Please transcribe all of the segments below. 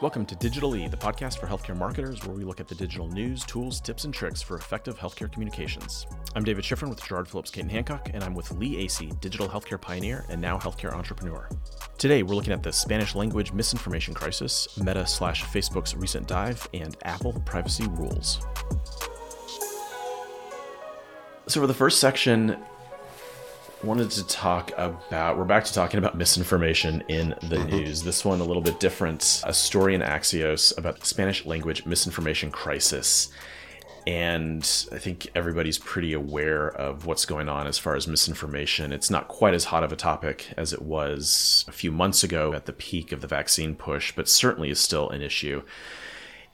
Welcome to Digital E, the podcast for healthcare marketers, where we look at the digital news, tools, tips, and tricks for effective healthcare communications. I'm David Schifrin with Gerard Phillips Caton Hancock, and I'm with Lee Aase, digital healthcare pioneer and now healthcare entrepreneur. Today, we're looking at the Spanish language misinformation crisis, Meta slash Facebook's recent dive, and Apple privacy rules. So, for the first section, wanted to talk about we're back to talking about misinformation in the mm-hmm. news. This one a little bit different. A story in axios about the spanish language misinformation crisis. And i think everybody's pretty aware of what's going on as far as misinformation. It's not quite as hot of a topic as it was a few months ago at the peak of the vaccine push but certainly is still an issue.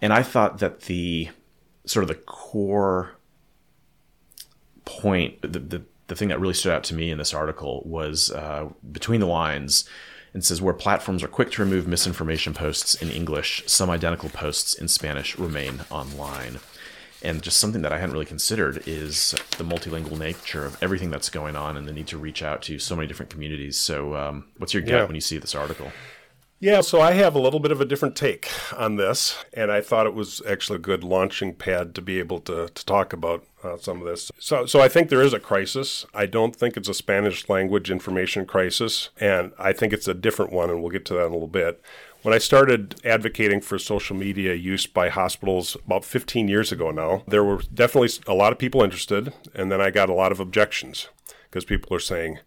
And i thought that the sort of the core point the, the the thing that really stood out to me in this article was uh, between the lines. It says where platforms are quick to remove misinformation posts in English, some identical posts in Spanish remain online. And just something that I hadn't really considered is the multilingual nature of everything that's going on and the need to reach out to so many different communities. So, um, what's your gut yeah. when you see this article? Yeah, so I have a little bit of a different take on this, and I thought it was actually a good launching pad to be able to, to talk about uh, some of this. So, so I think there is a crisis. I don't think it's a Spanish language information crisis, and I think it's a different one, and we'll get to that in a little bit. When I started advocating for social media use by hospitals about 15 years ago now, there were definitely a lot of people interested, and then I got a lot of objections because people are saying,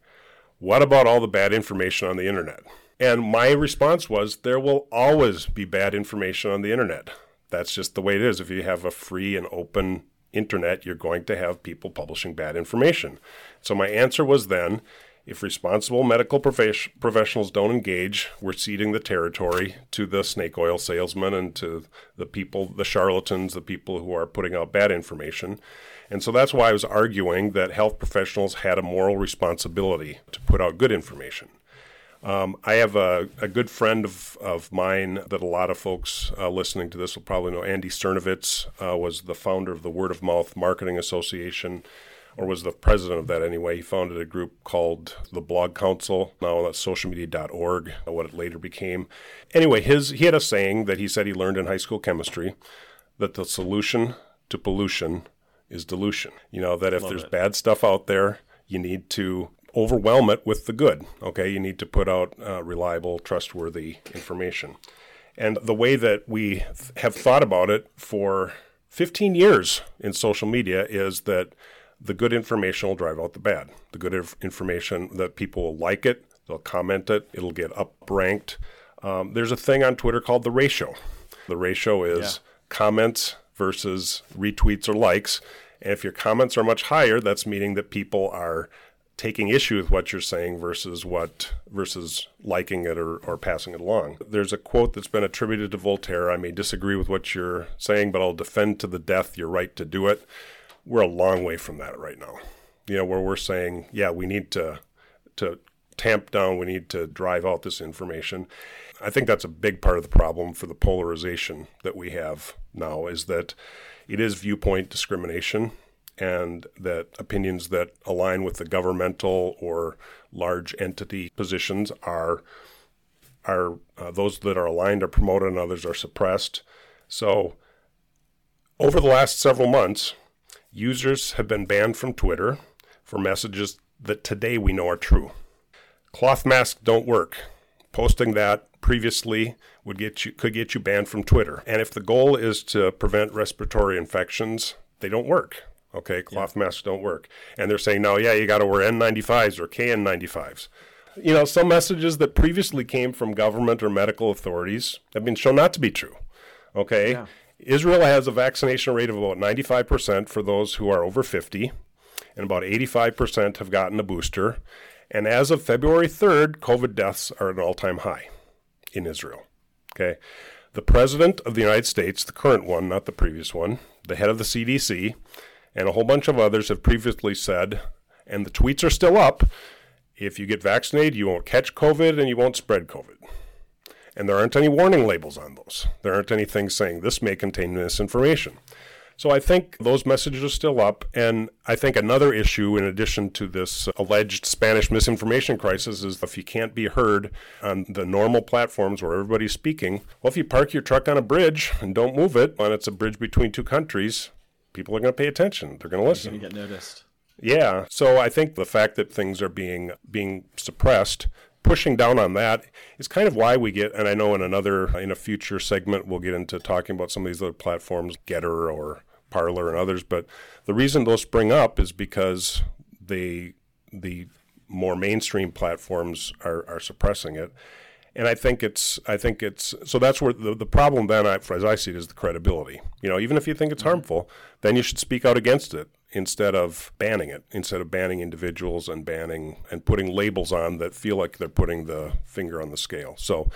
What about all the bad information on the internet? And my response was there will always be bad information on the internet. That's just the way it is. If you have a free and open internet, you're going to have people publishing bad information. So my answer was then if responsible medical prof- professionals don't engage, we're ceding the territory to the snake oil salesmen and to the people, the charlatans, the people who are putting out bad information. And so that's why I was arguing that health professionals had a moral responsibility to put out good information. Um, I have a, a, good friend of, of mine that a lot of folks uh, listening to this will probably know. Andy Sernovitz uh, was the founder of the Word of Mouth Marketing Association, or was the president of that anyway. He founded a group called the Blog Council. Now that's socialmedia.org, what it later became. Anyway, his he had a saying that he said he learned in high school chemistry that the solution to pollution is dilution. You know that if Love there's it. bad stuff out there, you need to overwhelm it with the good. Okay, you need to put out uh, reliable, trustworthy information. And the way that we have thought about it for 15 years in social media is that the good information will drive out the bad. The good information that people will like it, they'll comment it, it'll get up ranked. Um, there's a thing on Twitter called the ratio. The ratio is yeah. comments versus retweets or likes. And if your comments are much higher, that's meaning that people are taking issue with what you're saying versus what versus liking it or, or passing it along. There's a quote that's been attributed to Voltaire. I may disagree with what you're saying, but I'll defend to the death your right to do it. We're a long way from that right now. You know, where we're saying, yeah, we need to to tamp down, we need to drive out this information. I think that's a big part of the problem for the polarization that we have now is that it is viewpoint discrimination and that opinions that align with the governmental or large entity positions are are uh, those that are aligned are promoted and others are suppressed. So over the last several months, users have been banned from Twitter for messages that today we know are true. Cloth masks don't work. Posting that previously would get you could get you banned from Twitter. And if the goal is to prevent respiratory infections, they don't work. Okay, cloth yeah. masks don't work. And they're saying, no, yeah, you got to wear N95s or KN95s. You know, some messages that previously came from government or medical authorities have been shown not to be true. Okay. Yeah. Israel has a vaccination rate of about 95% for those who are over 50, and about 85% have gotten a booster. And as of February 3rd, COVID deaths are at an all time high in Israel. Okay. The President of the United States, the current one, not the previous one, the head of the CDC, and a whole bunch of others have previously said, and the tweets are still up if you get vaccinated, you won't catch COVID and you won't spread COVID. And there aren't any warning labels on those. There aren't any things saying this may contain misinformation. So I think those messages are still up. And I think another issue, in addition to this alleged Spanish misinformation crisis, is if you can't be heard on the normal platforms where everybody's speaking, well, if you park your truck on a bridge and don't move it, and it's a bridge between two countries, people are going to pay attention. They're going to listen. You're going to get noticed. Yeah. So I think the fact that things are being being suppressed pushing down on that is kind of why we get and I know in another in a future segment we'll get into talking about some of these other platforms Gettr or Parler and others but the reason those spring up is because they the more mainstream platforms are, are suppressing it and I think it's I think it's so that's where the, the problem then I, as I see it is the credibility you know even if you think it's mm-hmm. harmful then you should speak out against it instead of banning it, instead of banning individuals and banning and putting labels on that feel like they're putting the finger on the scale. So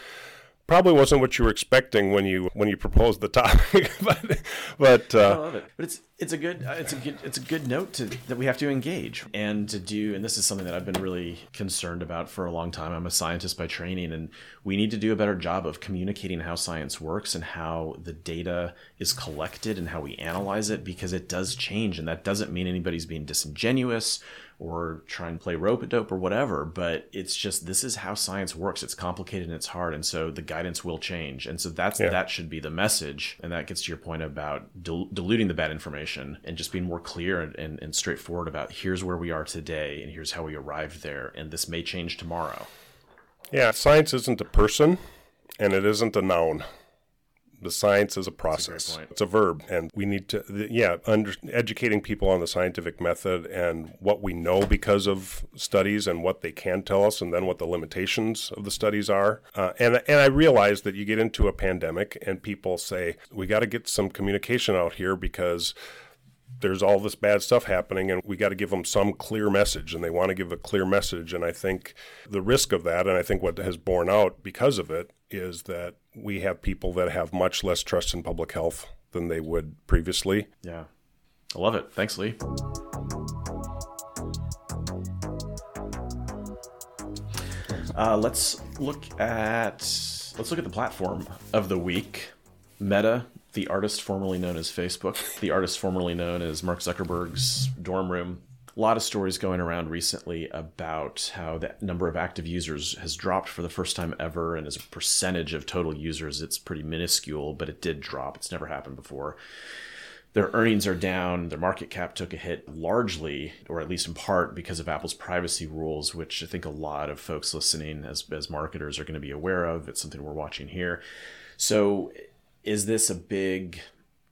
probably wasn't what you were expecting when you when you proposed the topic, but but uh, I love it. But it's it's a good uh, it's a good it's a good note to that we have to engage and to do. And this is something that I've been really concerned about for a long time. I'm a scientist by training, and we need to do a better job of communicating how science works and how the data is collected and how we analyze it because it does change, and that doesn't mean anybody's being disingenuous or try and play rope a dope or whatever. But it's just this is how science works. It's complicated and it's hard, and so the guidance will change. And so that's yeah. that should be the message, and that gets to your point about dil- diluting the bad information and just being more clear and, and, and straightforward about here's where we are today and here's how we arrived there, and this may change tomorrow. Yeah, science isn't a person, and it isn't a noun. The science is a process. A it's a verb, and we need to, yeah, under, educating people on the scientific method and what we know because of studies and what they can tell us, and then what the limitations of the studies are. Uh, and and I realize that you get into a pandemic, and people say we got to get some communication out here because there's all this bad stuff happening and we got to give them some clear message and they want to give a clear message. And i think the risk of that and i think what has borne out because of it is that we have people that have much less trust in public health than they would previously. Yeah. I love it. Thanks lee. Uh, let's look at let's look at the platform of the week meta the artist formerly known as Facebook, the artist formerly known as Mark Zuckerberg's dorm room. A lot of stories going around recently about how the number of active users has dropped for the first time ever, and as a percentage of total users, it's pretty minuscule, but it did drop. It's never happened before. Their earnings are down, their market cap took a hit largely, or at least in part, because of Apple's privacy rules, which I think a lot of folks listening as, as marketers are going to be aware of. It's something we're watching here. So is this a big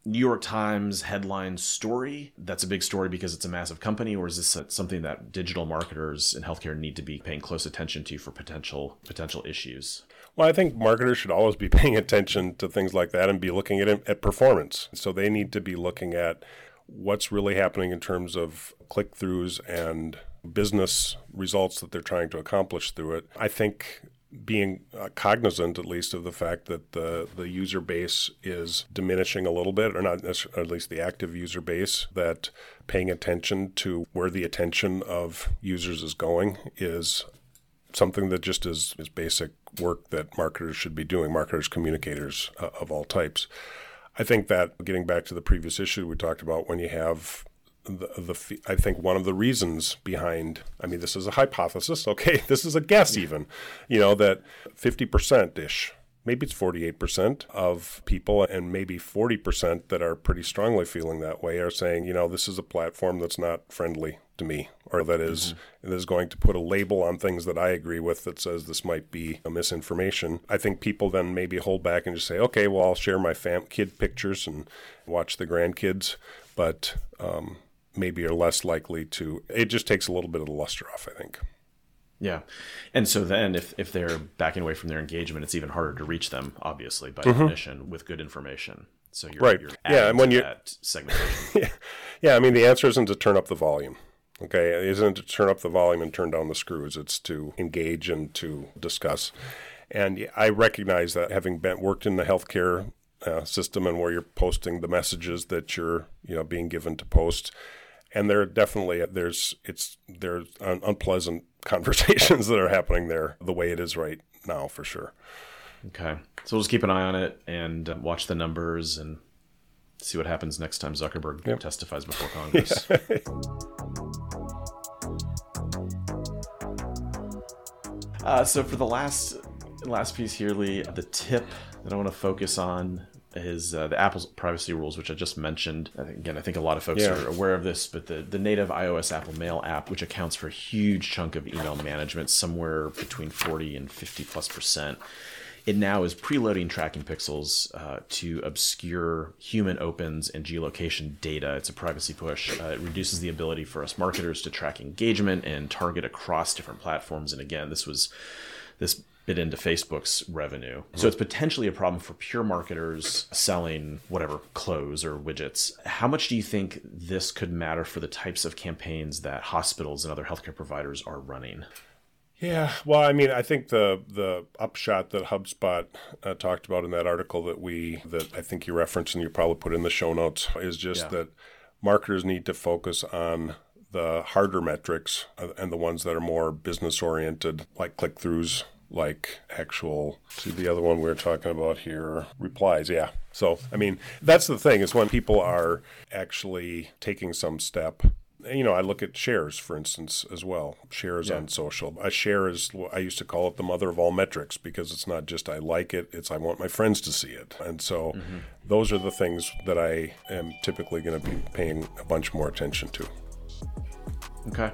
New York Times headline story? That's a big story because it's a massive company, or is this something that digital marketers in healthcare need to be paying close attention to for potential potential issues? Well, I think marketers should always be paying attention to things like that and be looking at at performance. So they need to be looking at what's really happening in terms of click throughs and business results that they're trying to accomplish through it. I think being uh, cognizant, at least, of the fact that the, the user base is diminishing a little bit, or not at least the active user base, that paying attention to where the attention of users is going is something that just is, is basic work that marketers should be doing, marketers, communicators uh, of all types. I think that getting back to the previous issue we talked about, when you have the, the I think one of the reasons behind I mean this is a hypothesis okay this is a guess even you know that 50% ish maybe it's 48% of people and maybe 40% that are pretty strongly feeling that way are saying you know this is a platform that's not friendly to me or that is, mm-hmm. that is going to put a label on things that I agree with that says this might be a misinformation. I think people then maybe hold back and just say, okay, well, I'll share my fam- kid pictures and watch the grandkids. But um, maybe are less likely to. It just takes a little bit of the luster off, I think. Yeah. And so then if, if they're backing away from their engagement, it's even harder to reach them, obviously, by mm-hmm. definition, with good information. So you're right. You're yeah, and when you segmentation. yeah. yeah, I mean the answer isn't to turn up the volume. Okay, it isn't to turn up the volume and turn down the screws. It's to engage and to discuss. And I recognize that having been worked in the healthcare uh, system and where you're posting the messages that you're you know being given to post and there are definitely there's it's there's un- unpleasant conversations that are happening there the way it is right now for sure okay so we'll just keep an eye on it and uh, watch the numbers and See what happens next time Zuckerberg yep. testifies before Congress. uh, so for the last last piece here, Lee, the tip that I want to focus on is uh, the Apple's privacy rules, which I just mentioned. Again, I think a lot of folks yeah. are aware of this, but the, the native iOS Apple Mail app, which accounts for a huge chunk of email management, somewhere between 40 and 50 plus percent, it now is preloading tracking pixels uh, to obscure human opens and geolocation data. It's a privacy push. Uh, it reduces the ability for us marketers to track engagement and target across different platforms. And again, this was this bit into Facebook's revenue. So it's potentially a problem for pure marketers selling whatever clothes or widgets. How much do you think this could matter for the types of campaigns that hospitals and other healthcare providers are running? Yeah, well, I mean, I think the the upshot that HubSpot uh, talked about in that article that we that I think you referenced and you probably put in the show notes is just yeah. that marketers need to focus on the harder metrics uh, and the ones that are more business oriented, like click throughs, like actual see the other one we were talking about here replies yeah so i mean that's the thing is when people are actually taking some step you know, I look at shares, for instance, as well. Shares yeah. on social. A share is, I used to call it the mother of all metrics because it's not just I like it, it's I want my friends to see it. And so mm-hmm. those are the things that I am typically going to be paying a bunch more attention to. Okay.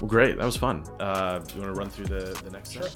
Well, great. That was fun. Uh, you want to run through the, the next sure.